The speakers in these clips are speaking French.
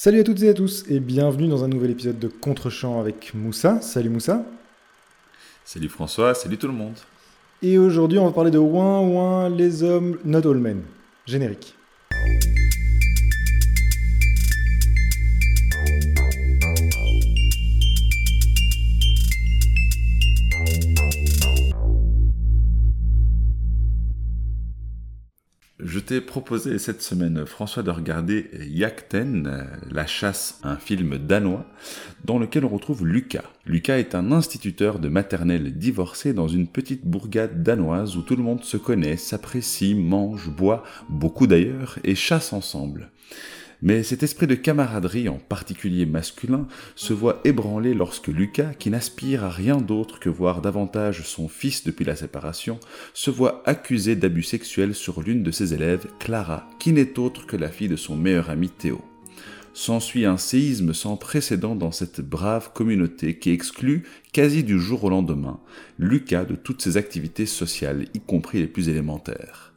Salut à toutes et à tous et bienvenue dans un nouvel épisode de Contre-champ avec Moussa. Salut Moussa. Salut François, salut tout le monde. Et aujourd'hui on va parler de Ouin Ouin les hommes not all men. Générique. Proposé cette semaine, François, de regarder Yakten, La chasse, un film danois, dans lequel on retrouve Lucas. Lucas est un instituteur de maternelle divorcé dans une petite bourgade danoise où tout le monde se connaît, s'apprécie, mange, boit, beaucoup d'ailleurs, et chasse ensemble. Mais cet esprit de camaraderie, en particulier masculin, se voit ébranlé lorsque Lucas, qui n'aspire à rien d'autre que voir davantage son fils depuis la séparation, se voit accusé d'abus sexuels sur l'une de ses élèves, Clara, qui n'est autre que la fille de son meilleur ami Théo. S'ensuit un séisme sans précédent dans cette brave communauté qui exclut, quasi du jour au lendemain, Lucas de toutes ses activités sociales, y compris les plus élémentaires.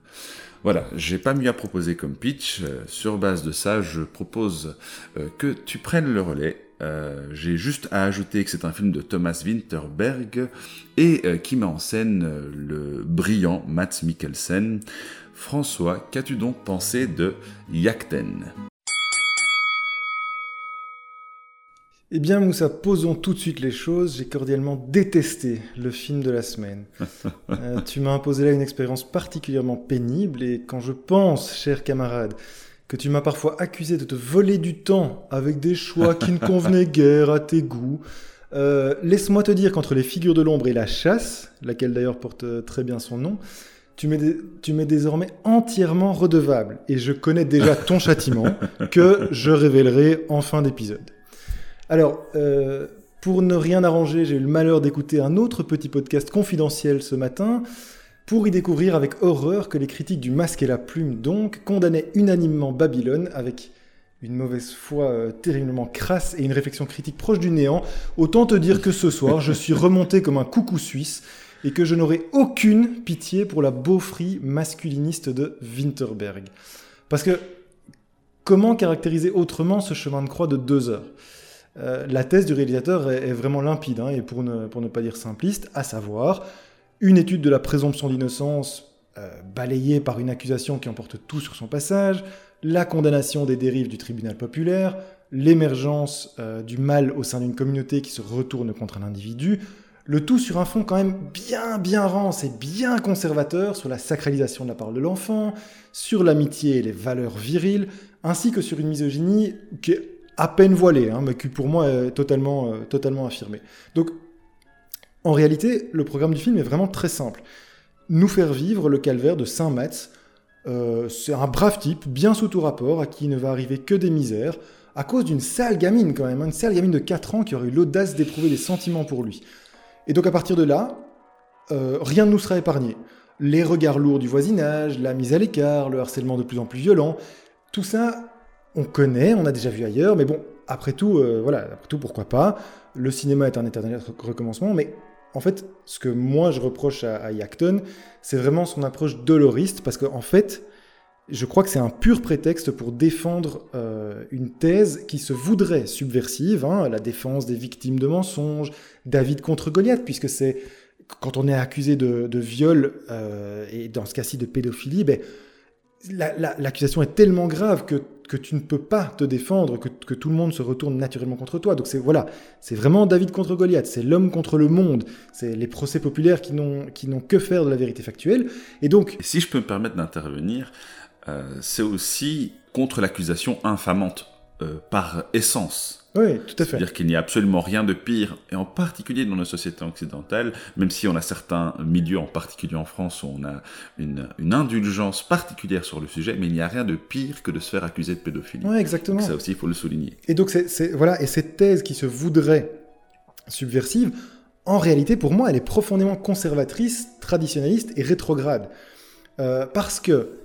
Voilà, j'ai pas mieux à proposer comme pitch. Euh, sur base de ça, je propose euh, que tu prennes le relais. Euh, j'ai juste à ajouter que c'est un film de Thomas Winterberg et qui met en scène le brillant Mats Mikkelsen. François, qu'as-tu donc pensé de Yakten Eh bien, Moussa, posons tout de suite les choses. J'ai cordialement détesté le film de la semaine. Euh, tu m'as imposé là une expérience particulièrement pénible et quand je pense, cher camarade, que tu m'as parfois accusé de te voler du temps avec des choix qui ne convenaient guère à tes goûts, euh, laisse-moi te dire qu'entre les figures de l'ombre et la chasse, laquelle d'ailleurs porte euh, très bien son nom, tu m'es, désormais entièrement redevable et je connais déjà ton châtiment que je révélerai en fin d'épisode. Alors, euh, pour ne rien arranger, j'ai eu le malheur d'écouter un autre petit podcast confidentiel ce matin pour y découvrir avec horreur que les critiques du masque et la plume, donc, condamnaient unanimement Babylone avec une mauvaise foi euh, terriblement crasse et une réflexion critique proche du néant. Autant te dire que ce soir, je suis remonté comme un coucou suisse et que je n'aurai aucune pitié pour la beaufrie masculiniste de Winterberg. Parce que comment caractériser autrement ce chemin de croix de deux heures? Euh, la thèse du réalisateur est, vraiment limpide, hein, et pour ne, pas dire simpliste, à savoir une étude de la présomption d'innocence euh, balayée par une accusation qui emporte tout sur son passage, la condamnation des dérives du tribunal populaire, l'émergence euh, du mal au sein d'une communauté qui se retourne contre un individu, le tout sur un fond quand même bien bien rance et bien conservateur sur la sacralisation de la parole de l'enfant, sur l'amitié et les valeurs viriles, ainsi que sur une misogynie qui est à peine voilé, hein, mais qui pour moi est totalement, euh, totalement affirmé. Donc, en réalité, le programme du film est vraiment très simple. Nous faire vivre le calvaire de Saint Metz. Euh, c'est un brave type, bien sous tout rapport, à qui ne va arriver que des misères, à cause d'une sale gamine quand même, hein, une sale gamine de 4 ans qui aurait eu l'audace d'éprouver des sentiments pour lui. Et donc à partir de là, euh, rien ne nous sera épargné. Les regards lourds du voisinage, la mise à l'écart, le harcèlement de plus en plus violent, tout ça, on connaît, on a déjà vu ailleurs, mais bon, après tout, euh, voilà, après tout, pourquoi pas. Le cinéma est un éternel recommencement, mais en fait, ce que moi je reproche à, à c'est vraiment son approche doloriste, parce qu'en en fait, je crois que c'est un pur prétexte pour défendre euh, une thèse qui se voudrait subversive, hein, la défense des victimes de mensonges, David contre Goliath, puisque c'est quand on est accusé de, viol euh, et dans ce cas-ci de pédophilie, ben, l'accusation est tellement grave que que tu ne peux pas te défendre, que, tout le monde se retourne naturellement contre toi. Donc c'est voilà, c'est vraiment David contre Goliath, c'est l'homme contre le monde, c'est les procès populaires qui n'ont qui n'ont que faire de la vérité factuelle. Et donc, si je peux me permettre d'intervenir, euh, c'est aussi contre l'accusation infamante euh, par essence. Oui, tout à fait. C'est-à-dire qu'il n'y a absolument rien de pire, et en particulier dans nos sociétés occidentales, même si on a certains milieux, en particulier en France, où on a une, indulgence particulière sur le sujet, mais il n'y a rien de pire que de se faire accuser de pédophilie. Oui, exactement. ça aussi, il faut le souligner. Et donc, c'est, voilà, et cette thèse qui se voudrait subversive, en réalité, pour moi, elle est profondément conservatrice, traditionnaliste et rétrograde. Euh, parce que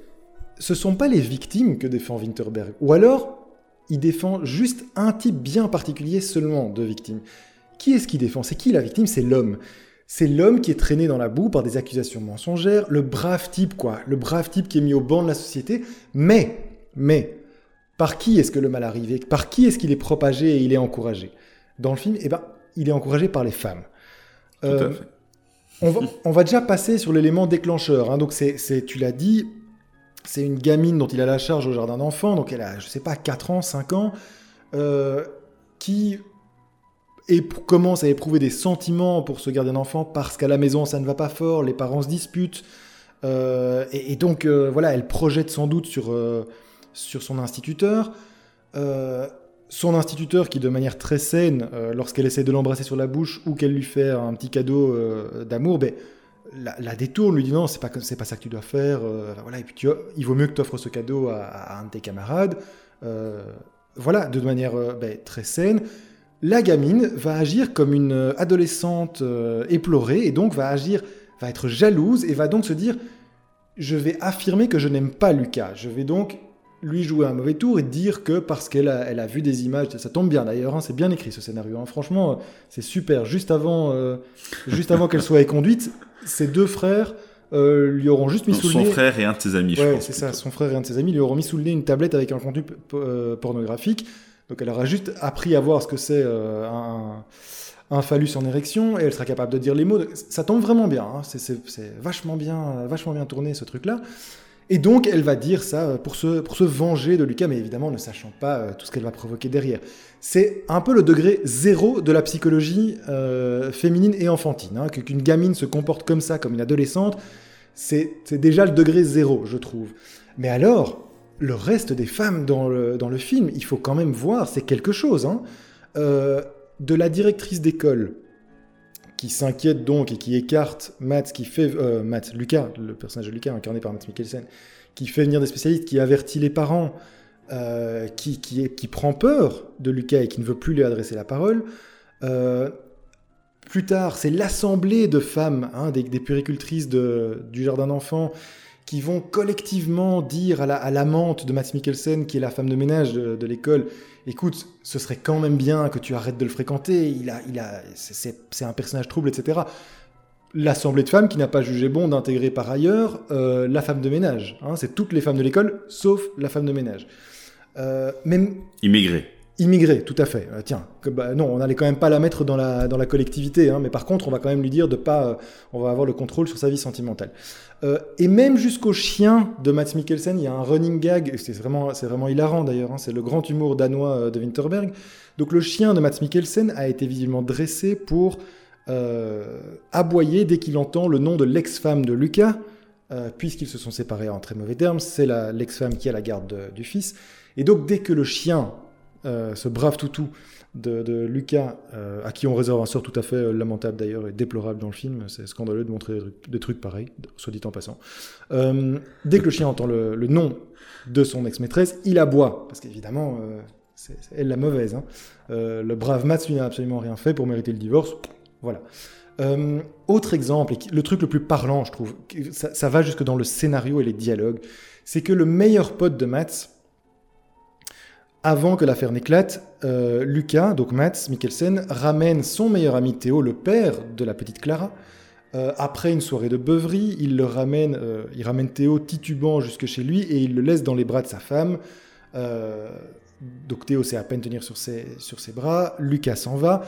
ce ne sont pas les victimes que défend Winterberg. Ou alors, il défend juste un type bien particulier seulement de victime. Qui est-ce qui défend? C'est qui la victime? C'est l'homme. C'est l'homme qui est traîné dans la boue par des accusations mensongères, le brave type quoi, le brave type qui est mis au banc de la société. Mais, mais, par qui est-ce que le mal arrive et Par qui est-ce qu'il est propagé et il est encouragé? Dans le film, eh ben, il est encouragé par les femmes. Tout à fait. On va, on va, déjà passer sur l'élément déclencheur. Hein. Donc, c'est, tu l'as dit, c'est une gamine dont il a la charge au jardin d'enfants, donc elle a, je sais pas, 4 ans, 5 ans, euh, qui commence à éprouver des sentiments pour ce gardien d'enfant parce qu'à la maison ça ne va pas fort, les parents se disputent, euh, et, donc euh, voilà, elle projette sans doute sur, sur son instituteur. son instituteur qui, de manière très saine, lorsqu'elle essaie de l'embrasser sur la bouche ou qu'elle lui fait un petit cadeau d'amour, ben, la, détourne, lui dit non, c'est pas, c'est pas ça que tu dois faire. voilà, et puis il vaut mieux que tu offres ce cadeau à, un de tes camarades voilà, de manière euh, ben, très saine, la gamine va agir comme une euh, adolescente euh, éplorée et donc va agir, va être jalouse et va donc se dire je vais affirmer que je n'aime pas Lucas. Je vais donc lui jouer un mauvais tour et dire que parce qu'elle a, elle a vu des images, ça tombe bien d'ailleurs, hein, c'est bien écrit ce scénario. Hein. franchement, c'est super. Juste avant, juste avant qu'elle soit éconduite, ces deux frères euh, lui auront juste mis sous son le nez. Son frère et un de ses amis, ouais, c'est ça, son frère et un de ses amis lui auront mis sous le nez une tablette avec un contenu euh, pornographique. Donc elle aura juste appris à voir ce que c'est euh, un, un, phallus en érection et elle sera capable de dire les mots. Ça tombe vraiment bien, hein. c'est vachement bien, vachement bien tourné ce truc-là. Et donc elle va dire ça pour se, pour se venger de Lucas, mais évidemment ne sachant pas tout ce qu'elle va provoquer derrière. C'est un peu le degré zéro de la psychologie féminine et enfantine. Hein, Qu'une gamine se comporte comme ça, comme une adolescente, c'est déjà le degré zéro, je trouve. Mais alors, le reste des femmes dans le, dans le film, il faut quand même voir, c'est quelque chose. Hein. Euh, de la directrice d'école, qui s'inquiète donc et qui écarte Matt, qui fait euh, Matt, Lucas, le personnage de Lucas incarné par Matt Mikkelsen, qui fait venir des spécialistes, qui avertit les parents, euh, qui, prend peur de Lucas et qui ne veut plus lui adresser la parole. Euh, plus tard, c'est l'assemblée de femmes, hein, des, puricultrices du jardin d'enfants, qui vont collectivement dire à l'amante de Matt Mikkelsen, qui est la femme de ménage de, l'école, écoute, ce serait quand même bien que tu arrêtes de le fréquenter, il a, il a, c'est un personnage trouble, etc. L'assemblée de femmes qui n'a pas jugé bon d'intégrer par ailleurs euh, la femme de ménage. Hein. c'est toutes les femmes de l'école, sauf la femme de ménage. Euh, même... Immigré, tout à fait. Euh, tiens, que, bah, non, on n'allait quand même pas la mettre dans la, dans la collectivité, hein, mais par contre, on va quand même lui dire de pas. Euh, on va avoir le contrôle sur sa vie sentimentale. Euh, et même jusqu'au chien de Mats Mikkelsen, il y a un running gag, c'est vraiment, c'est vraiment hilarant d'ailleurs, hein, c'est le grand humour danois de Winterberg. Donc le chien de Mats Mikkelsen a été visiblement dressé pour aboyer dès qu'il entend le nom de l'ex-femme de Lucas, puisqu'ils se sont séparés en très mauvais termes, c'est l'ex-femme qui a la garde du fils. Et donc dès que le chien euh, ce brave toutou de, Lucas, euh, à qui on réserve un sort tout à fait euh, lamentable d'ailleurs et déplorable dans le film. C'est scandaleux de montrer des trucs, pareils, soit dit en passant. dès que le chien entend le, nom de son ex-maîtresse, il aboie, parce qu'évidemment, c'est elle la mauvaise. Hein. le brave Mats, lui, n'a absolument rien fait pour mériter le divorce. Voilà. autre exemple, et le truc le plus parlant, je trouve, ça, ça va jusque dans le scénario et les dialogues, c'est que le meilleur pote de Mats, avant que l'affaire n'éclate, euh, Lucas, donc Mats Mikkelsen, ramène son meilleur ami Théo, le père de la petite Clara. Euh, après une soirée de beuverie, il le ramène, euh, il ramène Théo titubant jusque chez lui et il le laisse dans les bras de sa femme. donc Théo sait à peine tenir sur ses, sur ses bras. Lucas s'en va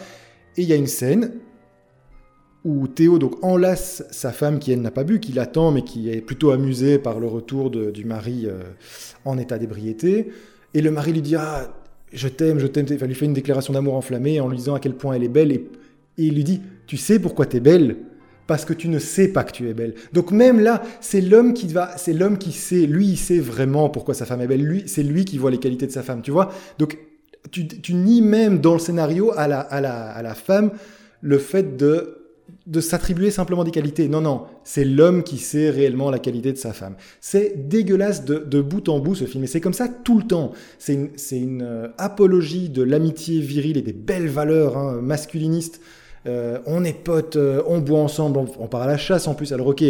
et il y a une scène où Théo donc enlace sa femme qui elle n'a pas bu, qui l'attend mais qui est plutôt amusée par le retour du mari en état d'ébriété. Et le mari lui dit Ah, je t'aime, je t'aime. Il lui fait une déclaration d'amour enflammée en lui disant à quel point elle est belle. Et, il lui dit Tu sais pourquoi tu es belle? Parce que tu ne sais pas que tu es belle. Donc même là, c'est l'homme qui va, c'est l'homme qui sait. Lui, il sait vraiment pourquoi sa femme est belle. Lui, c'est lui qui voit les qualités de sa femme. Tu vois? Donc tu, tu nies même dans le scénario à la, à la, à la femme le fait de de s'attribuer simplement des qualités. Non, non, c'est l'homme qui sait réellement la qualité de sa femme. C'est dégueulasse de, bout en bout ce film, et c'est comme ça tout le temps. C'est une, une euh, apologie de l'amitié virile et des belles valeurs hein, masculinistes. Euh, on est potes, euh, on boit ensemble, on, part à la chasse en plus. Alors ok,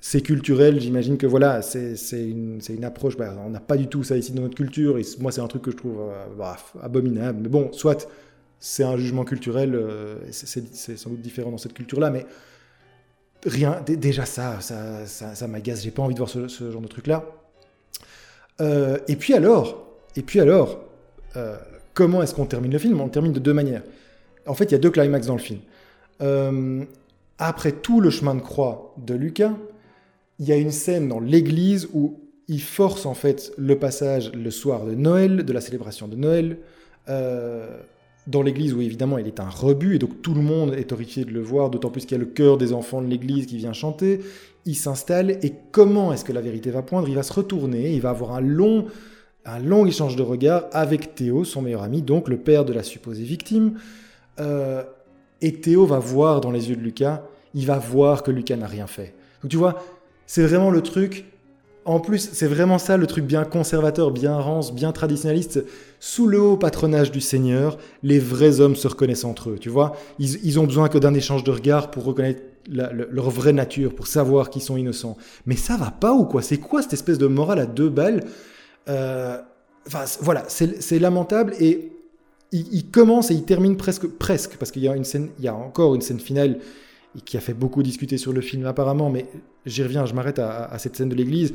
c'est culturel, j'imagine que voilà, c'est une, une, approche, bah, on n'a pas du tout ça ici dans notre culture, et moi c'est un truc que je trouve bah, abominable. Mais bon, soit c'est un jugement culturel, euh, c'est sans doute différent dans cette culture-là, mais rien, déjà ça, ça, ça, m'agace, j'ai pas envie de voir ce, genre de truc-là. Euh, et puis alors, et puis alors, euh, comment est-ce qu'on termine le film? On termine de deux manières. En fait, il y a deux climax dans le film. Après tout le chemin de croix de Lucas, il y a une scène dans l'église où il force en fait le passage le soir de Noël, de la célébration de Noël, dans l'église où évidemment il est un rebut et donc tout le monde est horrifié de le voir, d'autant plus qu'il y a le chœur des enfants de l'église qui vient chanter. Il s'installe et comment est-ce que la vérité va poindre? Il va se retourner, il va avoir un long, un long échange de regards avec Théo, son meilleur ami, donc le père de la supposée victime. Euh, et Théo va voir dans les yeux de Lucas, il va voir que Lucas n'a rien fait. Donc tu vois, c'est vraiment le truc. En plus, c'est vraiment ça le truc bien conservateur, bien rance, bien traditionnaliste. Sous le haut patronage du Seigneur, les vrais hommes se reconnaissent entre eux. Tu vois, ils, ont besoin que d'un échange de regards pour reconnaître leur vraie nature, pour savoir qu'ils sont innocents. Mais ça va pas ou quoi? C'est quoi cette espèce de morale à deux balles? Euh, Enfin, voilà, c'est lamentable et il, commence et il termine presque, presque, parce qu'il y il y a encore une scène finale qui a fait beaucoup discuter sur le film apparemment, mais j'y reviens, je m'arrête à, cette scène de l'église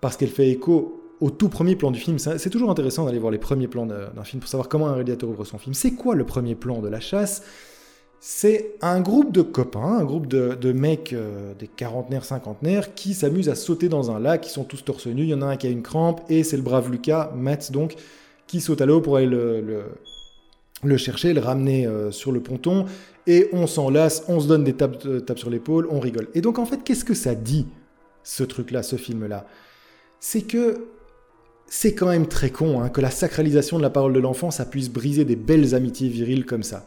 parce qu'elle fait écho au tout premier plan du film. C'est toujours intéressant d'aller voir les premiers plans d'un film pour savoir comment un réalisateur ouvre son film. C'est quoi le premier plan de la chasse? C'est un groupe de copains, un groupe de, mecs, euh, des quarantenaires, cinquantenaires, qui s'amusent à sauter dans un lac, qui sont tous torse nus. Il y en a un qui a une crampe, et c'est le brave Lucas, Matt donc, qui saute à l'eau pour aller le le chercher, le ramener euh, sur le ponton, et on s'enlace, on se donne des tapes, euh, tapes sur l'épaule, on rigole. Et donc en fait, qu'est-ce que ça dit, ce truc-là, ce film-là? C'est que c'est quand même très con hein, que la sacralisation de la parole de l'enfant, ça puisse briser des belles amitiés viriles comme ça.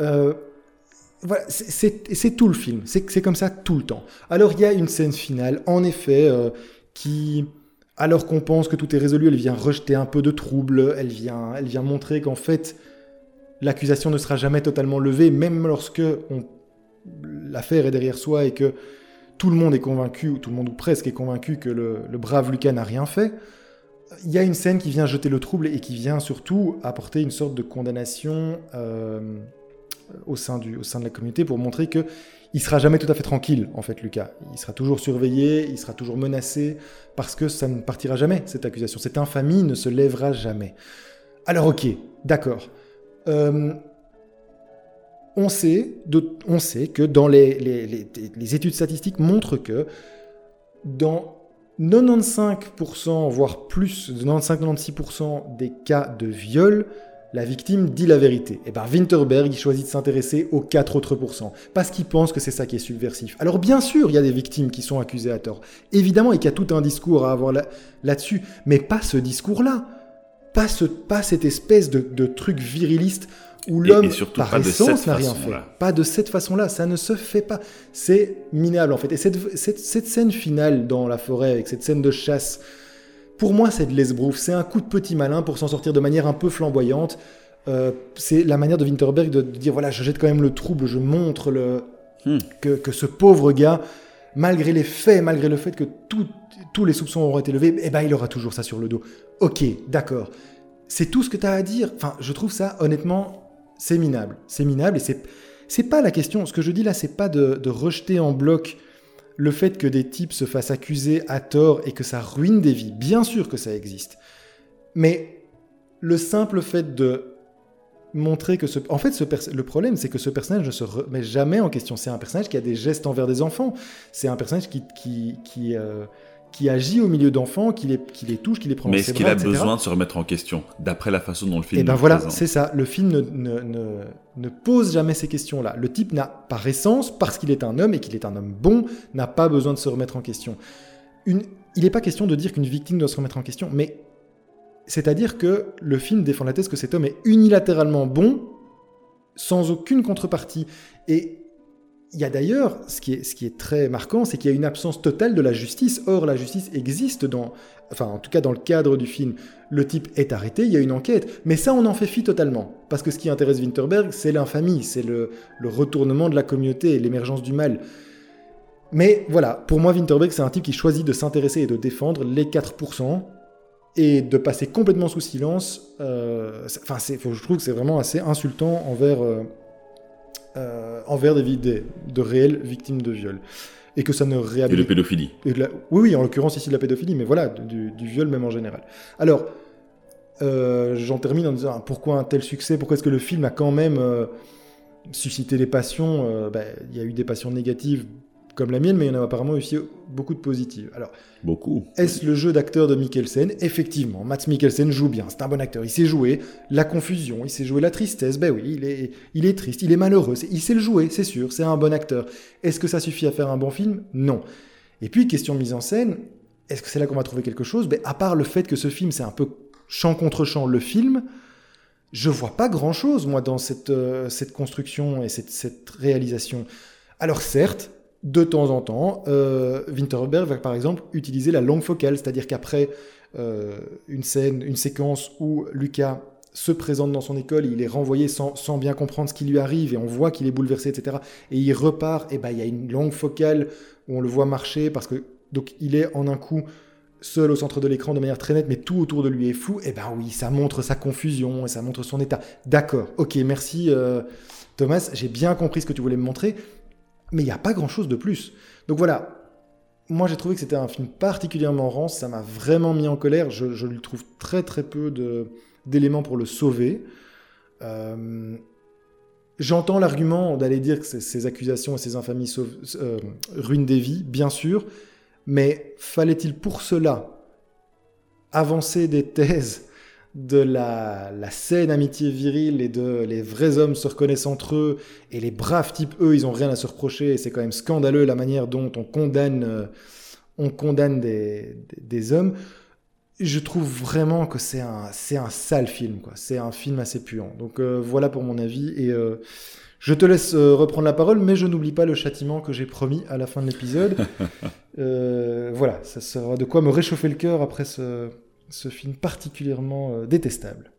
Euh, voilà, c'est tout le film, c'est comme ça tout le temps. Alors il y a une scène finale, en effet, qui, alors qu'on pense que tout est résolu, elle vient rejeter un peu de trouble, elle vient, elle vient montrer qu'en fait, l'accusation ne sera jamais totalement levée, même lorsque l'affaire est derrière soi et que tout le monde est convaincu, ou tout le monde ou presque est convaincu que le, brave Lucas n'a rien fait. Il y a une scène qui vient jeter le trouble et qui vient surtout apporter une sorte de condamnation euh, au, sein du, au sein de la communauté pour montrer que il sera jamais tout à fait tranquille, en fait, Lucas. Il sera toujours surveillé, il sera toujours menacé, parce que ça ne partira jamais, cette accusation. Cette infamie ne se lèvera jamais. Alors ok, d'accord. Euh, on, sait on sait que dans les, les, études statistiques montrent que dans 95%, voire plus, 95-96% des cas de viol, la victime dit la vérité. Et eh bien Winterberg, il choisit de s'intéresser aux 4 autres pourcents, parce qu'il pense que c'est ça qui est subversif. Alors bien sûr, il y a des victimes qui sont accusées à tort. Évidemment, et qu'il y a tout un discours à avoir là-dessus, mais pas ce discours-là pas, ce, pas cette espèce de, truc viriliste où l'homme, par essence, n'a rien fait. Pas de cette façon-là, ça ne se fait pas. C'est minable, en fait. Et cette, cette, scène finale dans la forêt, avec cette scène de chasse, pour moi, c'est de l'esbrouf. C'est un coup de petit malin pour s'en sortir de manière un peu flamboyante. Euh, c'est la manière de Winterberg de, dire, voilà, je jette quand même le trouble, je montre le, hmm. que, que, ce pauvre gars, malgré les faits, malgré le fait que tous les soupçons auront été levés, eh ben, il aura toujours ça sur le dos. Ok, d'accord. C'est tout ce que tu as à dire? Enfin, je trouve ça, honnêtement, c'est minable. C'est minable et c'est, c'est pas la question. Ce que je dis là, c'est pas de, rejeter en bloc le fait que des types se fassent accuser à tort et que ça ruine des vies. Bien sûr que ça existe. Mais le simple fait de montrer que ce... En fait, ce le problème, c'est que ce personnage ne se remet jamais en question. C'est un personnage qui a des gestes envers des enfants. C'est un personnage qui, qui, qui, euh, qui agit au milieu d'enfants, qui les, qui les touche, qui les prend Mais est-ce qu'il a besoin de se remettre en question, d'après la façon dont le film Et eh ben voilà, c'est ça. Le film ne, ne, ne, pose jamais ces questions-là. Le type n'a, par essence, parce qu'il est un homme et qu'il est un homme bon, n'a pas besoin de se remettre en question. Une, il n'est pas question de dire qu'une victime doit se remettre en question, mais c'est-à-dire que le film défend la thèse que cet homme est unilatéralement bon, sans aucune contrepartie. Et il y a d'ailleurs, ce, qui est, très marquant, c'est qu'il y a une absence totale de la justice. Or, la justice existe dans, enfin, en tout cas dans le cadre du film. Le type est arrêté, il y a une enquête, mais ça, on en fait fi totalement. Parce que ce qui intéresse Winterberg, c'est l'infamie, c'est le, retournement de la communauté, l'émergence du mal. Mais voilà, pour moi, Winterberg, c'est un type qui choisit de s'intéresser et de défendre les 4%, et de passer complètement sous silence. Euh, enfin, je trouve que c'est vraiment assez insultant envers. Euh, euh, envers des, des, de réelles victimes de viol. Et que ça ne réhabilite... Et de pédophilie. Oui, oui, en l'occurrence ici de la pédophilie, mais voilà, du, viol même en général. Alors, euh, j'en termine en disant ah, pourquoi un tel succès? Pourquoi est-ce que le film a quand même euh, suscité des passions? Euh, ben, Il y a eu des passions négatives comme la mienne, mais il y en a apparemment aussi beaucoup de positives. Alors, beaucoup. Est-ce le jeu d'acteur de Mikkelsen? Effectivement, Mats Mikkelsen joue bien, c'est un bon acteur. Il sait jouer la confusion, il sait jouer la tristesse. Ben oui, il est, il est triste, il est malheureux, il sait le jouer, c'est sûr, c'est un bon acteur. Est-ce que ça suffit à faire un bon film? Non. Et puis, question mise en scène, est-ce que c'est là qu'on va trouver quelque chose? Ben, À part le fait que ce film, c'est un peu champ contre champ le film, je vois pas grand chose, moi, dans cette, euh, cette construction et cette, cette, réalisation. Alors, certes, de temps en temps, euh, Winterberg va par exemple utiliser la langue focale, c'est-à-dire qu'après euh, une scène, une séquence où Lucas se présente dans son école, il est renvoyé sans, bien comprendre ce qui lui arrive et on voit qu'il est bouleversé, etc. Et il repart, et ben il y a une langue focale où on le voit marcher parce que donc il est en un coup seul au centre de l'écran de manière très nette, mais tout autour de lui est flou, et ben oui, ça montre sa confusion, et ça montre son état. D'accord, ok, merci euh, Thomas, j'ai bien compris ce que tu voulais me montrer, mais il n'y a pas grand-chose de plus. Donc voilà, moi j'ai trouvé que c'était un film particulièrement rance, ça m'a vraiment mis en colère, je, lui trouve très très peu d'éléments pour le sauver. Euh, j'entends l'argument d'aller dire que ces accusations et ces infamies euh, ruinent des vies, bien sûr, mais fallait-il pour cela avancer des thèses de la, la, saine amitié virile et de les vrais hommes se reconnaissent entre eux et les braves types, eux, ils ont rien à se reprocher et c'est quand même scandaleux la manière dont on condamne, euh, on condamne des, des, hommes. Je trouve vraiment que c'est un, c'est un sale film, quoi. C'est un film assez puant. Donc euh, voilà pour mon avis et euh, je te laisse euh, reprendre la parole, mais je n'oublie pas le châtiment que j'ai promis à la fin de l'épisode. Euh, voilà, ça sera de quoi me réchauffer le cœur après ce, film particulièrement euh, détestable.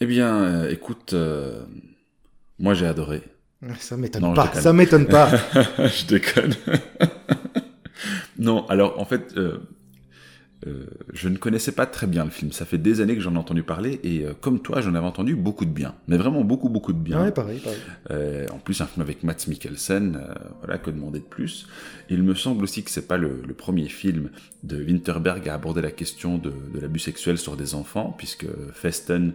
Eh bien, écoute, moi j'ai adoré. Ça m'étonne pas, ça m'étonne pas. je déconne. non, alors en fait, euh, je ne connaissais pas très bien le film. Ça fait des années que j'en ai entendu parler et euh, comme toi, j'en avais entendu beaucoup de bien. Mais vraiment beaucoup, beaucoup de bien. Ouais, pareil, pareil. Euh, en plus, un film avec Matt Mikkelsen, voilà, que demander de plus. Il me semble aussi que c'est pas le, le, premier film de Winterberg à aborder la question de, de l'abus sexuel sur des enfants, puisque Festen,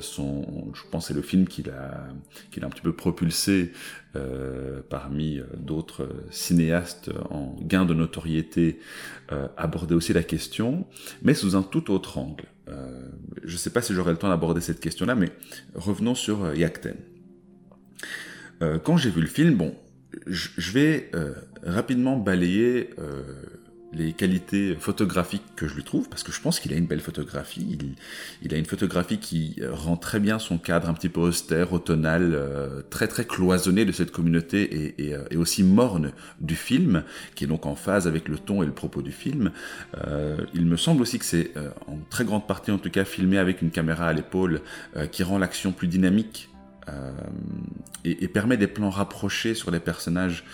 son, je pense, c'est le film qu'il a, qu'il a un petit peu propulsé euh, parmi euh, d'autres cinéastes en gain de notoriété, euh, aborder aussi la question, mais sous un tout autre angle. je ne sais pas si j'aurai le temps d'aborder cette question-là, mais revenons sur Yakten. quand j'ai vu le film, bon, je vais rapidement balayer les qualités photographiques que je lui trouve, parce que je pense qu'il a une belle photographie. Il, a une photographie qui rend très bien son cadre un petit peu austère, automnal, euh, très très cloisonné de cette communauté euh, et, aussi morne du film, qui est donc en phase avec le ton et le propos du film. Euh, il me semble aussi que c'est en très grande partie en tout cas filmé avec une caméra à l'épaule qui rend l'action plus dynamique euh, et, permet des plans rapprochés sur les personnages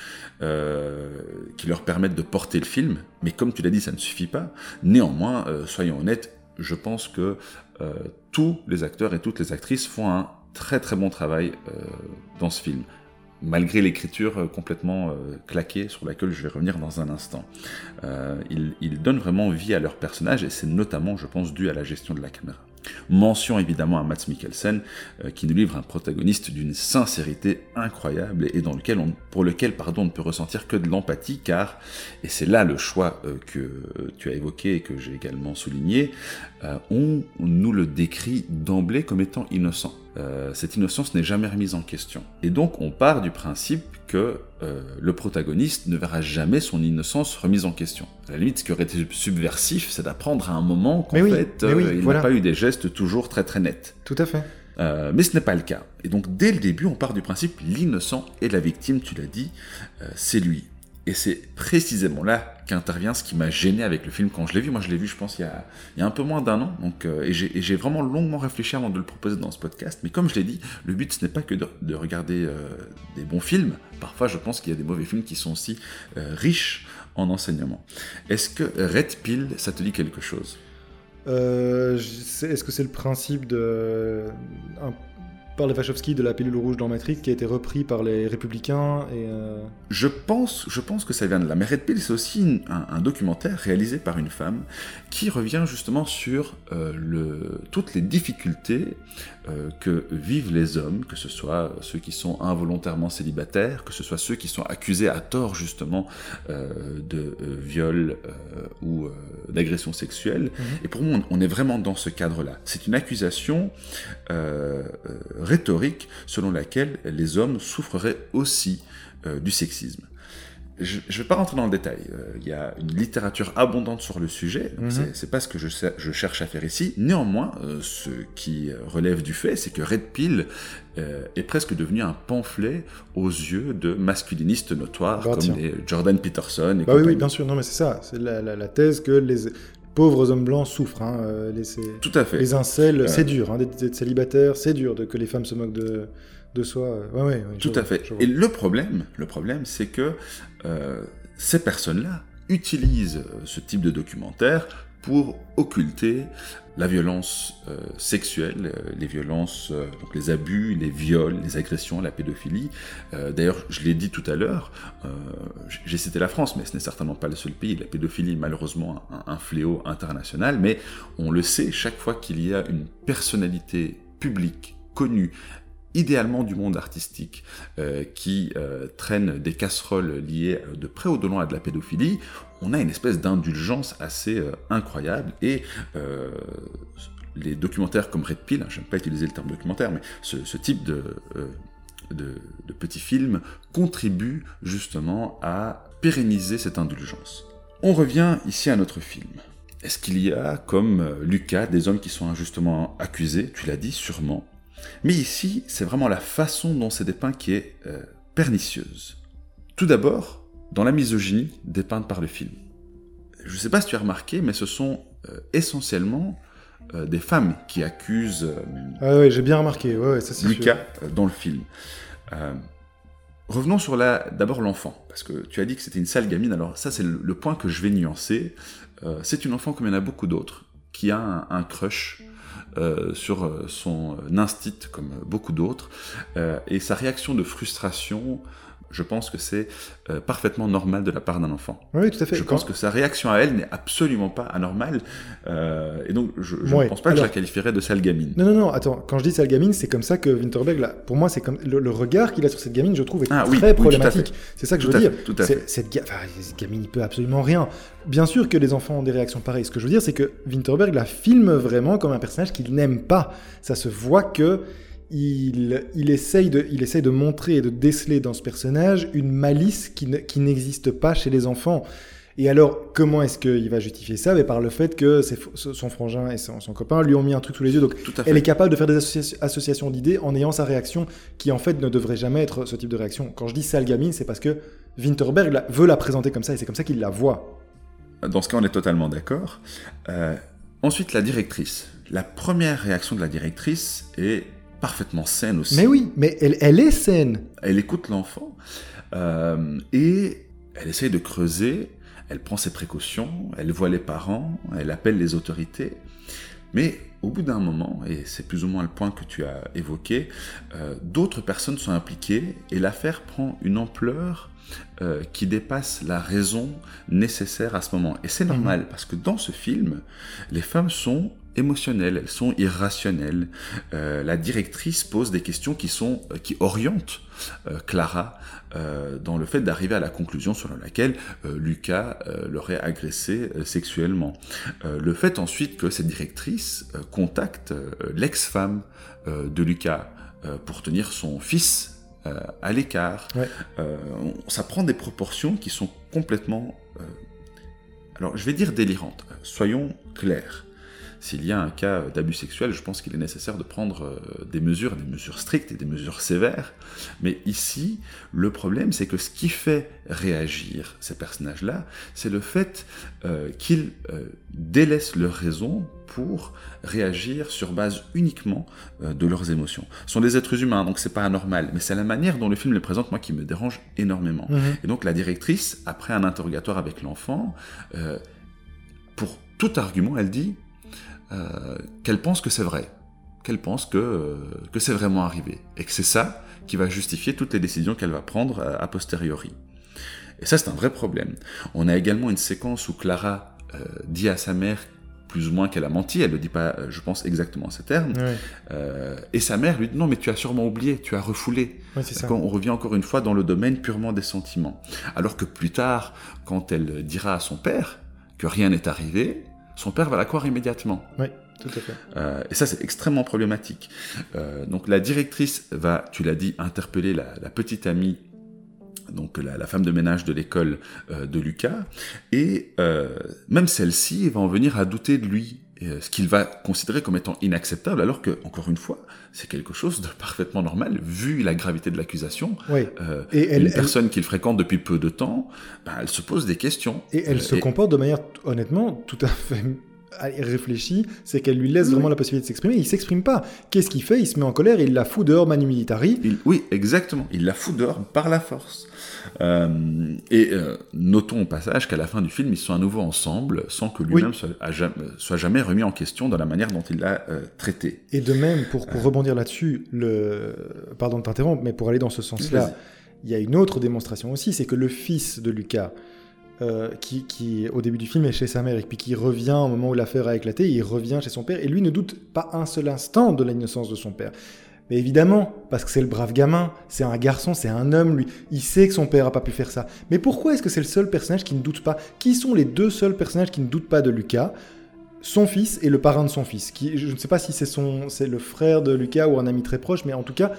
euh, qui leur permettent de porter le film. Mais comme tu l'as dit, ça ne suffit pas. Néanmoins, euh, soyons honnêtes, je pense que tous les acteurs et toutes les actrices font un très très bon travail dans ce film malgré l'écriture complètement claquée sur laquelle je vais revenir dans un instant. ils, ils, donnent vraiment vie à leurs personnages et c'est notamment, je pense, dû à la gestion de la caméra. Mention évidemment à Mats Mikkelsen, euh, qui nous livre un protagoniste d'une sincérité incroyable et dans lequel on, pour lequel pardon, on ne peut ressentir que de l'empathie, car, et c'est là le choix euh, que tu as évoqué et que j'ai également souligné, euh, on, nous le décrit d'emblée comme étant innocent. Cette innocence n'est jamais remise en question. Et donc on part du principe que le protagoniste ne verra jamais son innocence remise en question. À la limite, ce qui aurait été subversif, c'est d'apprendre à un moment qu'en fait, il n'a pas eu des gestes toujours très très nets. Tout à fait. mais ce n'est pas le cas. Et donc dès le début, on part du principe l'innocent et la victime, tu l'as dit, c'est lui. Et c'est précisément là qu'intervient ce qui m'a gêné avec le film quand je l'ai vu. Moi, je l'ai vu, je pense, il y a, un peu moins d'un an. Donc, euh, et j'ai vraiment longuement réfléchi avant de le proposer dans ce podcast. Mais comme je l'ai dit, le but, ce n'est pas que de, regarder euh, des bons films. Parfois, je pense qu'il y a des mauvais films qui sont aussi euh, riches en enseignement. Est-ce que Red Pill, ça te dit quelque chose? Est-ce que c'est le principe de par les Wachowski de la pilule rouge dans Matrix qui a été repris par les républicains et euh, Je pense, je pense que ça vient de là. Mais Red Pill, c'est aussi une- un, un documentaire réalisé par une femme qui revient justement sur euh, le, toutes les difficultés euh, que vivent les hommes, que ce soit ceux qui sont involontairement célibataires, que ce soit ceux qui sont accusés à tort justement de viol ou d'agression sexuelle. Et pour moi, on, on est vraiment dans ce cadre-là. C'est une accusation rhétorique selon laquelle les hommes souffreraient aussi euh, du sexisme. Je ne vais pas rentrer dans le détail. Euh, Il y a une littérature abondante sur le sujet. Mhm. c'est- pas ce que je, cherche à faire ici. Néanmoins, euh, ce qui relève du fait, c'est que Red Pill euh, est presque devenu un pamphlet aux yeux de masculinistes notoires Bah, comme les Jordan Peterson et Bah oui, bien sûr, non mais c'est ça, c'est la, la- la thèse que les pauvres hommes blancs souffrent. Hein, euh, les, Tout à fait. les incels, c'est dur, hein, d'être, célibataire, c'est dur, de, que les femmes se moquent de, de soi. Ouais, ouais, ouais, Tout vois, à fait. Et le problème, le problème, c'est que euh, ces personnes-là utilisent ce type de documentaire pour occulter la violence euh, sexuelle, euh, les violences, euh, donc les abus, les viols, les agressions, la pédophilie. D'ailleurs, je l'ai dit tout à l'heure, j'ai cité la France, mais ce n'est certainement pas le seul pays. La pédophilie malheureusement un, un fléau international, mais on le sait, chaque fois qu'il y a une personnalité publique connue, idéalement du monde artistique, euh, qui euh, traîne des casseroles liées euh, de près ou de loin à de la pédophilie, on a une espèce d'indulgence assez incroyable et les documentaires comme Red Pill, hein, j'aime pas utiliser le terme documentaire, mais ce, type de, de, de petits films contribue justement à pérenniser cette indulgence. On revient ici à notre film. Est-ce qu'il y a, comme Lucas, des hommes qui sont injustement accusés? Tu l'as dit, sûrement. Mais ici, c'est vraiment la façon dont c'est dépeint qui est euh, pernicieuse. Tout d'abord, dans la misogynie dépeinte par le film. Je ne sais pas si tu as remarqué, mais ce sont euh, essentiellement euh, des femmes qui accusent Ah ouais, j'ai bien remarqué, ouais, ouais, ça c'est Lucas dans le film. Revenons sur la d'abord l'enfant, parce que tu as dit que c'était une sale gamine. Alors ça, c'est le, le point que je vais nuancer. C'est une enfant comme il y en a beaucoup d'autres, qui a un, un crush euh, sur euh, son euh, instinct, comme beaucoup d'autres, et sa réaction de frustration. Je pense que c'est euh, parfaitement normal de la part d'un enfant. Oui, tout à fait. Je pense que sa réaction à elle n'est absolument pas anormale, euh, et donc je ne Ouais, pense pas que alors- je la qualifierais de sale gamine. Non, non, non, attends, quand je dis sale gamine, c'est comme ça que Winterberg, là, pour moi, c'est comme le, le regard qu'il a sur cette gamine, je trouve, est Ah très oui, problématique. C'est ça que je veux dire. fait, tout à C'est- fait. Cette, ga- enfin, cette gamine, il peut absolument rien. Bien sûr que les enfants ont des réactions pareilles. Ce que je veux dire, c'est que Winterberg la filme vraiment comme un personnage qu'il n'aime pas. Ça se voit que il, il, essaye de, il essaye de montrer et de déceler dans ce personnage une malice qui ne- qui n'existe pas chez les enfants. Et alors, comment est-ce qu'il va justifier ça? Mais Par le fait que ses son frangin et son, son copain lui ont mis un truc sous les yeux. Donc, elle est capable de faire des associa- associations d'idées en ayant sa réaction qui en fait ne devrait jamais être ce type de réaction. Quand je dis sale gamine, c'est parce que Winterberg la- veut la présenter comme ça et c'est comme ça qu'il la voit. Dans ce cas, on est totalement d'accord. Euh, ensuite, la directrice. La première réaction de la directrice est parfaitement saine aussi. Mais oui, mais elle, elle est saine. Elle écoute l'enfant euh, et elle essaye de creuser. Elle prend ses précautions, elle voit les parents, elle appelle les autorités. Mais au bout d'un moment, et c'est plus ou moins le point que tu as évoqué, euh, d'autres personnes sont impliquées et l'affaire prend une ampleur euh, qui dépasse la raison nécessaire à ce moment. Et c'est normal, parce que dans ce film, les femmes sont émotionnelles, elles sont irrationnelles. Euh, la directrice pose des questions qui, sont, euh, qui orientent euh, Clara euh, dans le fait d'arriver à la conclusion selon laquelle Lucas l'aurait agressé sexuellement. Le fait ensuite que cette directrice contacte l'ex-femme de Lucas pour tenir son fils à l'écart. Ouais. Ça prend des proportions qui sont complètement, alors je vais dire délirantes. Soyons clairs. S'il y a un cas d'abus sexuel, je pense qu'il est nécessaire de prendre euh, des mesures, des mesures strictes et des mesures sévères. Mais ici, le problème, c'est que ce qui fait réagir ces personnages-là, c'est le fait euh, qu'ils euh, délaissent leur raison pour réagir sur base uniquement euh, de leurs émotions. Ce sont des êtres humains, donc c'est pas anormal, mais c'est la manière dont le film les présente, moi, qui me dérange énormément. Mhm. Et donc la directrice, après un interrogatoire avec l'enfant, pour tout argument, elle dit euh, qu'elle pense que c'est vrai. qu'elle pense que, que c'est vraiment arrivé. Et que c'est ça qui va justifier toutes les décisions qu'elle va prendre a posteriori. Et ça, c'est un vrai problème. On a également une séquence où Clara dit à sa mère plus ou moins qu'elle a menti, elle ne le dit pas, je pense, exactement ces termes. et sa mère lui dit non, mais tu as sûrement oublié, tu as refoulé. On revient encore une fois dans le domaine purement des sentiments. Alors que plus tard, quand elle dira à son père que rien n'est arrivé, son père va la croire immédiatement. Oui, tout à fait. Euh, et ça, c'est extrêmement problématique. Euh, donc la directrice va, tu l'as dit, interpeller la, petite amie donc la, femme de ménage de l'école euh, de Lucas, et même celle-ci va en venir à douter de lui, ce qu'il va considérer comme étant inacceptable, alors que, encore une fois, c'est quelque chose de parfaitement normal, vu la gravité de l'accusation. Oui. et une personne qu'il fréquente depuis peu de temps, bah, elle se pose des questions. Et elle se comporte de manière, honnêtement, tout à fait réfléchit, c'est qu'elle lui laisse vraiment la possibilité de s'exprimer. Il s'exprime pas. Qu'est-ce qu'il fait? Il se met en colère il la fout dehors manu militari. oui, exactement. Il la fout dehors par la force. Euh, et euh, notons au passage qu'à la fin du film, ils sont à nouveau ensemble, sans que lui-même soit, soit, jamais remis en question dans la manière dont il l'a euh, traité. Et de même, pour, pour rebondir là-dessus, le... pardon de t'interrompre, mais pour aller dans ce sens-là, il y a une autre démonstration aussi, c'est que le fils de Lucas, euh, qui, au début du film, est chez sa mère et puis qui revient au moment où l'affaire a éclaté, il revient chez son père et lui ne doute pas un seul instant de l'innocence de son père. Mais évidemment, parce que c'est le brave gamin, c'est un garçon, c'est un homme, lui, il sait que son père a pas pu faire ça. Mais pourquoi est-ce que c'est le seul personnage qui ne doute pas? Qui sont les deux seuls personnages qui ne doutent pas de Lucas? Son fils et le parrain de son fils. Qui, je ne sais pas si c'est son, c'est le frère de Lucas ou un ami très proche, mais en tout cas,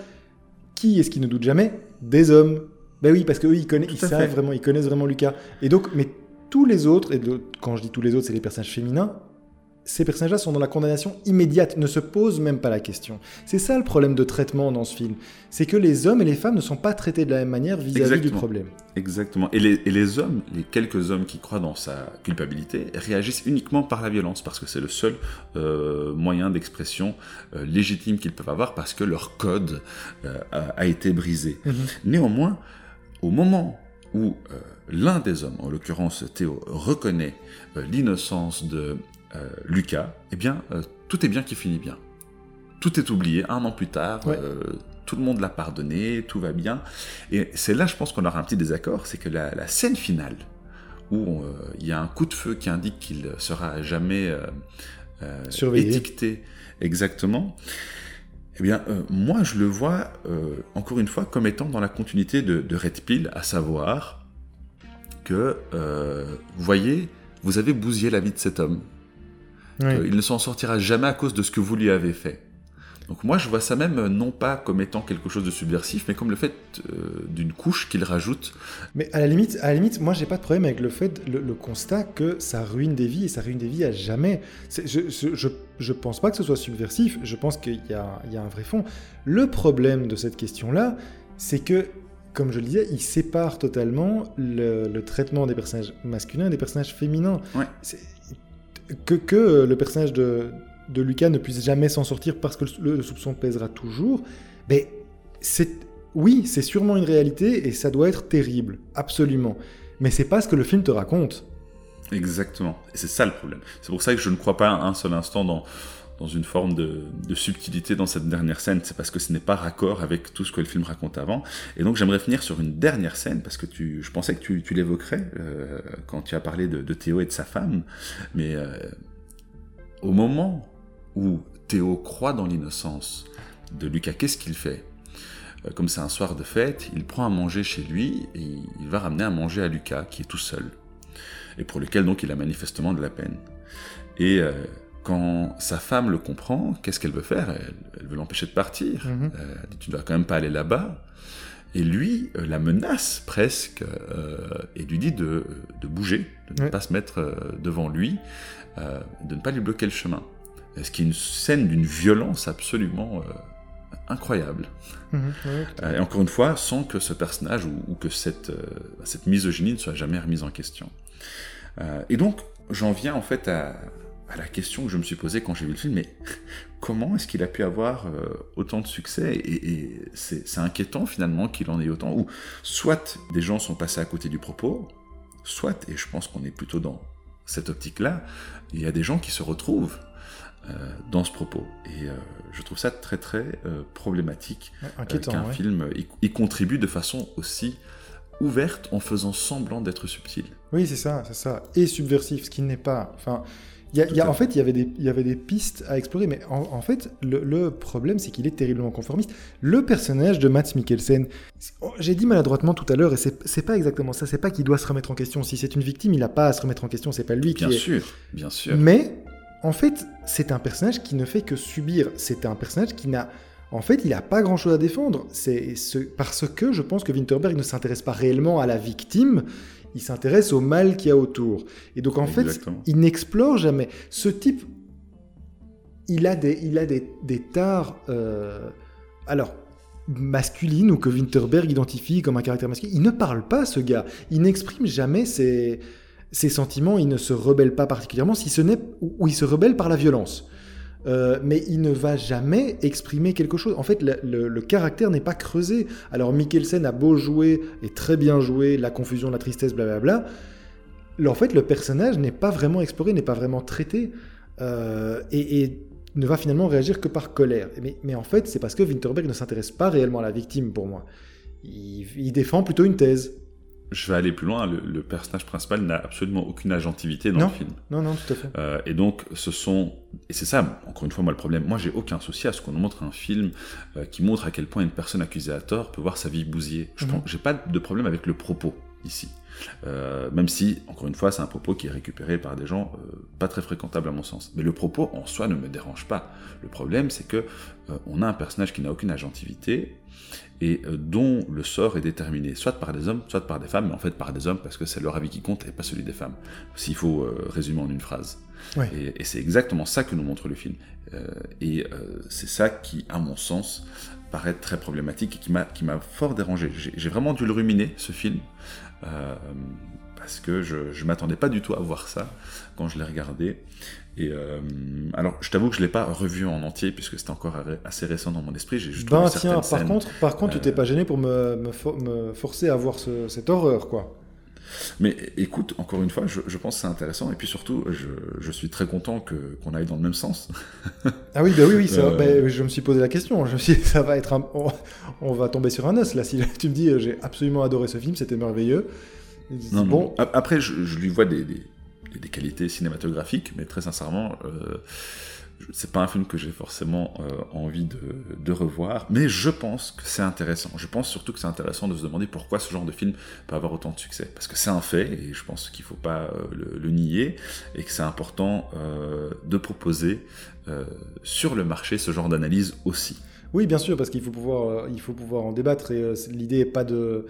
qui est-ce qui ne doute jamais? Des hommes, ben oui, parce qu'eux, ils, connaissent, ils savent vraiment, ils connaissent vraiment Lucas. Et donc, mais tous les autres, et quand je dis tous les autres, c'est les personnages féminins, ces personnages-là sont dans la condamnation immédiate, ne se posent même pas la question. C'est ça le problème de traitement dans ce film. C'est que les hommes et les femmes ne sont pas traités de la même manière vis-à-vis du problème. Exactement. Et les, et les, hommes, les quelques hommes qui croient dans sa culpabilité, réagissent uniquement par la violence, parce que c'est le seul euh, moyen d'expression euh, légitime qu'ils peuvent avoir, parce que leur code euh, a, été brisé. Mm-hmm. Néanmoins, au moment où euh, l'un des hommes, en l'occurrence Théo, reconnaît euh, l'innocence de euh, Lucas, eh bien, tout est bien qui finit bien. Tout est oublié, un an plus tard, tout le monde l'a pardonné, tout va bien. Et c'est là, je pense qu'on aura un petit désaccord, c'est que la, scène finale, où il y a un coup de feu qui indique qu'il sera jamais étiqueté. Exactement, eh bien, euh, moi, je le vois, euh, encore une fois, comme étant dans la continuité de, Red Pill, à savoir que, euh, vous voyez, vous avez bousillé la vie de cet homme. il ne s'en sortira jamais à cause de ce que vous lui avez fait. Donc moi, je vois ça même non pas comme étant quelque chose de subversif, mais comme le fait d'une couche qu'il rajoute. Mais à la limite, à la limite, moi, j'ai pas de problème avec le fait, le, constat que ça ruine des vies et ça ruine des vies à jamais. Je, je, je, pense pas que ce soit subversif. Je pense qu'il y, y a, un vrai fond. Le problème de cette question-là, c'est que comme je le disais, il sépare totalement le, traitement des personnages masculins et des personnages féminins. Que, que le personnage de, de Lucas ne puisse jamais s'en sortir parce que le, soupçon pèsera toujours, mais c'est oui, c'est sûrement une réalité et ça doit être terrible, absolument. Mais c'est pas ce que le film te raconte. Exactement. Et c'est ça le problème. C'est pour ça que je ne crois pas un seul instant dans, dans une forme de, subtilité dans cette dernière scène. C'est parce que ce n'est pas raccord avec tout ce que le film raconte avant. Et donc j'aimerais finir sur une dernière scène, parce que tu, je pensais que tu, tu l'évoquerais euh, quand tu as parlé de, Théo et de sa femme. Mais euh, au moment où Théo croit dans l'innocence de Lucas, qu'est-ce qu'il fait? Euh, Comme c'est un soir de fête, il prend à manger chez lui et il va ramener à manger à Lucas, qui est tout seul, et pour lequel donc il a manifestement de la peine. Et euh, quand sa femme le comprend, qu'est-ce qu'elle veut faire? Elle, veut l'empêcher de partir. Mhm. Euh, elle dit Tu ne dois quand même pas aller là-bas. Et lui la menace presque et lui dit de, bouger, de ne pas se mettre devant lui, de ne pas lui bloquer le chemin ce qui est une scène d'une violence absolument euh, incroyable. Mhm, euh, et encore une fois, sans que ce personnage ou, que cette, euh, cette misogynie ne soit jamais remise en question. et donc, j'en viens en fait à, la question que je me suis posée quand j'ai vu le film, mais comment est-ce qu'il a pu avoir autant de succès? Et, c'est inquiétant finalement qu'il en ait autant, ou soit des gens sont passés à côté du propos, soit, et je pense qu'on est plutôt dans cette optique-là, il y a des gens qui se retrouvent dans ce propos. Et je trouve ça très très problématique Inquiétant, qu'un ouais. film y, y contribue de façon aussi ouverte en faisant semblant d'être subtil. Oui, c'est ça, c'est ça. Et subversif, ce qui n'est pas. Enfin, y a- y a- en fait, il y avait des, il y avait des pistes à explorer, mais en, en fait, le, le problème, c'est qu'il est terriblement conformiste. Le personnage de Mats Mikkelsen, oh, j'ai dit maladroitement tout à l'heure, et c'est pas exactement ça. C'est pas qu'il doit se remettre en question. Si c'est une victime, il n'a pas à se remettre en question. C'est pas lui qui Bien est. sûr, bien sûr. Mais en fait, c'est un personnage qui ne fait que subir. C'est un personnage qui n'a. En fait, il n'a pas grand-chose à défendre. C'est ce... parce que je pense que Winterberg ne s'intéresse pas réellement à la victime. Il s'intéresse au mal qu'il y a autour. Et donc en fait, il n'explore jamais. Ce type, il a des, il a des, des tares. euh, Alors. masculines ou que Winterberg identifie comme un caractère masculin. Il ne parle pas, ce gars. Il n'exprime jamais ses, ses sentiments, il ne se rebelle pas particulièrement, si ce n'est ou ou il se rebelle par la violence. Euh, mais il ne va jamais exprimer quelque chose. En fait, le, caractère n'est pas creusé. Alors Mikkelsen a beau jouer et très bien jouer la confusion, la tristesse, blablabla. En fait, le personnage n'est pas vraiment exploré, n'est pas vraiment traité euh, et, ne va finalement réagir que par colère. Mais, en fait, c'est parce que Winterberg ne s'intéresse pas réellement à la victime pour moi. Il défend plutôt une thèse. Je vais aller plus loin. Le, le personnage principal n'a absolument aucune agentivité dans Non. le film. Non, non, tout à fait. Euh, et donc, ce sont. Et c'est ça, encore une fois, moi, le problème. Moi, j'ai aucun souci à ce qu'on nous montre un film euh, qui montre à quel point une personne accusée à tort peut voir sa vie bousillée. Je Mhm. j'ai pas de problème avec le propos ici. Euh, même si, encore une fois, c'est un propos qui est récupéré par des gens euh, pas très fréquentables à mon sens. Mais le propos en soi ne me dérange pas. Le problème, c'est que euh, on a un personnage qui n'a aucune agentivité et dont le sort est déterminé soit par des hommes, soit par des femmes, mais en fait par des hommes parce que c'est leur avis qui compte et pas celui des femmes. S'il faut résumer en une phrase. Ouais. Et, et c'est exactement ça que nous montre le film. Et c'est ça qui, à mon sens, paraît très problématique et qui m'a qui m'a fort dérangé. J'ai vraiment dû le ruminer, ce film, euh, parce que je ne m'attendais pas du tout à voir ça quand je l'ai regardé. Et euh, alors, je t'avoue que je l'ai pas revu en entier puisque c'était encore assez récent dans mon esprit. J'ai juste Ben trouvé tiens, par scènes. contre, par contre, tu euh, t'es pas gêné pour me, me, for- me forcer à voir ce- cette horreur, quoi. Mais écoute, encore une fois, je, je pense que c'est intéressant et puis surtout, je, je suis très content que qu'on aille dans le même sens. Ah oui, bah oui, oui, ça, Euh. bah, je me suis posé la question. Je me suis dit, ça va être un... on, on va tomber sur un os, là. Si tu me dis, euh, j'ai absolument adoré ce film, c'était merveilleux. Non, bon, non. Après, je, je lui vois des, des, des qualités cinématographiques, mais très sincèrement, euh, c'est pas un film que j'ai forcément euh, envie de, revoir. Mais je pense que c'est intéressant. Je pense surtout que c'est intéressant de se demander pourquoi ce genre de film peut avoir autant de succès. Parce que c'est un fait, et je pense qu'il faut pas euh, le, nier, et que c'est important euh, de proposer sur le marché ce genre d'analyse aussi. oui, bien sûr, parce qu'il faut pouvoir, faut pouvoir en débattre. Et l'idée n'est pas de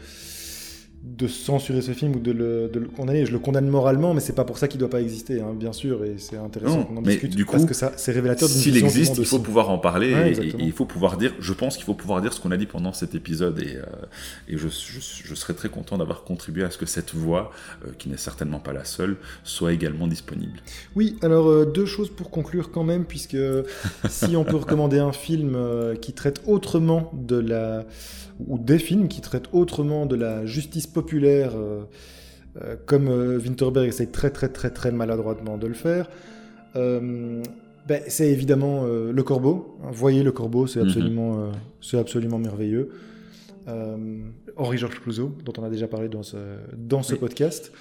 de censurer ce film ou de le, de le condamner. Je le condamne moralement, mais c'est pas pour ça qu'il doit pas exister, hein, bien sûr, et c'est intéressant qu'on en mais discute du parce coup, que ça, c'est révélateur d'une S'il existe, il faut pouvoir en parler Ouais, et- il faut pouvoir dire, je pense qu'il faut pouvoir dire ce qu'on a dit pendant cet épisode et, euh, et je, je, je serais très content d'avoir contribué à ce que cette voix, euh, qui n'est certainement pas la seule, soit également disponible. Oui, alors euh, deux choses pour conclure quand même, puisque si on peut recommander un film qui traite autrement de la... ou des films qui traitent autrement de la justice populaire, euh, euh, comme euh, Winterberg essaye très très très très maladroitement de le faire, ben, c'est évidemment Le Corbeau. Hein, Voyez Le Corbeau, c'est Mhm. absolument, c'est absolument merveilleux. Henri-Georges Clouzot, dont on a déjà parlé dans ce, dans ce Oui. podcast.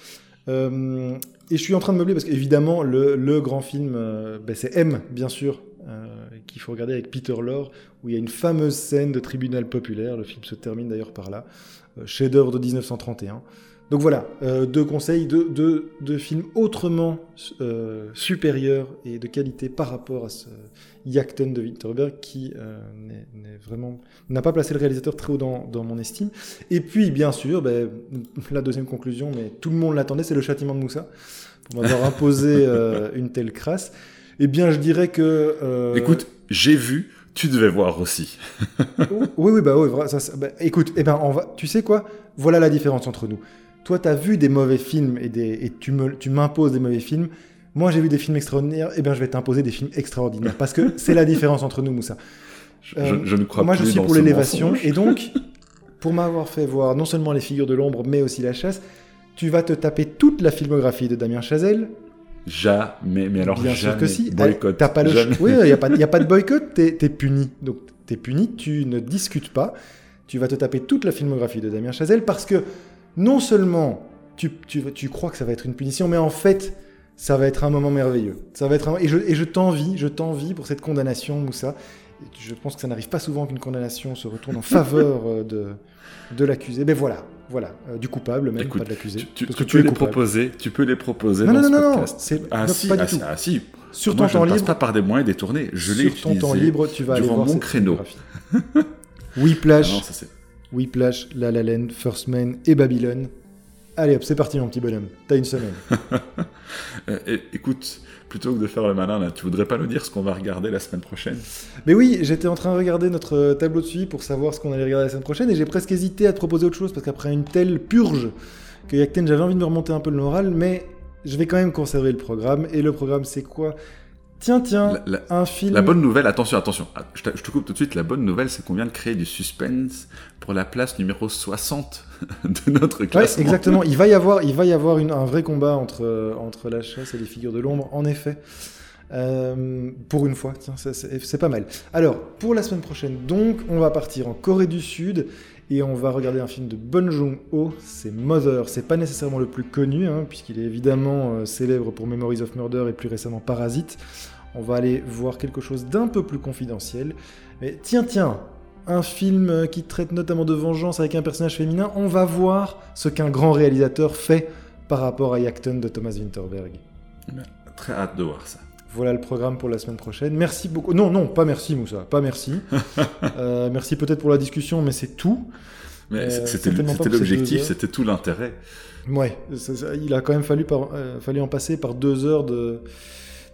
Euh, et je suis en train de meubler parce qu'évidemment, le, le grand film, euh, ben, c'est M, bien sûr, euh, qu'il faut regarder avec Peter Lorre, où il y a une fameuse scène de tribunal populaire. Le film se termine d'ailleurs par là. Chef-d'œuvre de 1931. Donc voilà, euh, deux conseils, deux, deux- films autrement euh, supérieurs et de qualité par rapport à ce Yachten de Winterberg qui euh, n'a pas placé le réalisateur très haut dans, dans mon estime. Et puis bien sûr, ben, la deuxième conclusion, mais tout le monde l'attendait, c'est le châtiment de Moussa pour m'avoir imposé une telle crasse. Eh bien, je dirais que Écoute, j'ai vu, tu devais voir aussi. oui, oui, bah oui, vra- ça, ça- bah, écoute, eh ben, on va, tu sais quoi? Voilà la différence entre nous. Toi, tu as vu des mauvais films et, des, et tu me- tu m'imposes des mauvais films. Moi, j'ai vu des films extraordinaires, eh bien, je vais t'imposer des films extraordinaires. Parce que c'est la différence entre nous, Moussa. Je, Euh, je- je ne crois Moi, plus je suis dans pour l'élévation. Et donc, pour m'avoir fait voir non seulement les figures de l'ombre, mais aussi la chasse, tu vas te taper toute la filmographie de Damien Chazelle. Jamais, mais alors Bien jamais. sûr que si. Boycott. T'as pas le Jamais. choix. Oui, il n'y a, pas- y a pas de boycott, t'es es puni. Donc t'es puni, tu ne discutes pas. Tu vas te taper toute la filmographie de Damien Chazelle parce que non seulement tu, tu, tu crois que ça va être une punition, mais en fait, ça va être un moment merveilleux. Ça va être un- et je, et je t'envie, je t'envie pour cette condamnation, Moussa. Je pense que ça n'arrive pas souvent qu'une condamnation se retourne en faveur euh, de, de l'accusé. Mais voilà, voilà, euh, du coupable, même Écoute, pas de l'accusé. Tu, tu- tu peux es les coupable. proposer, tu peux les proposer Non, dans non, non, non, podcast. c'est Ah non, si, pas ah, du tout. si, ah, si. Sur Moi, ton je temps ne passe libre, pas par des moyens détournés. Je l'ai sur ton temps utilisé libre, tu vas aller voir mon créneau. Whiplash, Ah non, ça, Whiplash, La La Land, First Man et Babylone. Allez hop, c'est parti mon petit bonhomme. T'as une semaine. Euh, écoute, plutôt que de faire le malin, là, tu voudrais pas nous dire ce qu'on va regarder la semaine prochaine? Mais oui, j'étais en train de regarder notre euh, tableau de suivi pour savoir ce qu'on allait regarder la semaine prochaine et j'ai presque hésité à te proposer autre chose parce qu'après une telle purge que Yakten, j'avais envie de me remonter un peu le moral, mais je vais quand même conserver le programme. Et le programme, c'est quoi? Tiens, tiens, la, la- un film. la bonne nouvelle, attention, attention, ah, je, te- je te coupe tout de suite, la bonne nouvelle, c'est qu'on vient de créer du suspense pour la place numéro 60 de notre Ouais, classement. exactement. Il va y avoir, il va y avoir une- un vrai combat entre, entre la chasse et les figures de l'ombre, en effet. Euh, pour une fois, tiens, c'est pas mal. Alors, pour la semaine prochaine, donc, on va partir en Corée du Sud et on va regarder un film de Bon Joon-ho, c'est Mother. C'est pas nécessairement le plus connu, hein, puisqu'il est évidemment euh, célèbre pour Memories of Murder et plus récemment Parasite. On va aller voir quelque chose d'un peu plus confidentiel. Mais tiens, tiens, un film qui traite notamment de vengeance avec un personnage féminin, on va voir ce qu'un grand réalisateur fait par rapport à Yakton de Thomas Winterberg. Très hâte de voir ça. Voilà le programme pour la semaine prochaine. Merci beaucoup. Non, non, pas merci Moussa, pas merci. Euh, merci peut-être pour la discussion, mais c'est tout. Mais Euh, c'était l'objectif, c'était tout l'intérêt. Ouais, ça- ça- il a quand même fallu, par- euh, fallu en passer par deux heures de,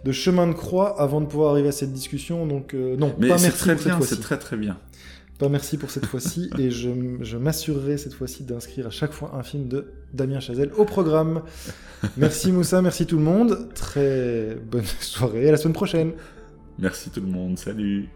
de chemin de croix avant de pouvoir arriver à cette discussion. Donc euh, non, Mais pas merci très pour cette bien, fois-ci. c'est très très bien. Pas merci pour cette fois-ci et je, je m'assurerai cette fois-ci d'inscrire à chaque fois un film de Damien Chazelle au programme. Merci Moussa, merci tout le monde. Très bonne soirée, à la semaine prochaine. Merci tout le monde, salut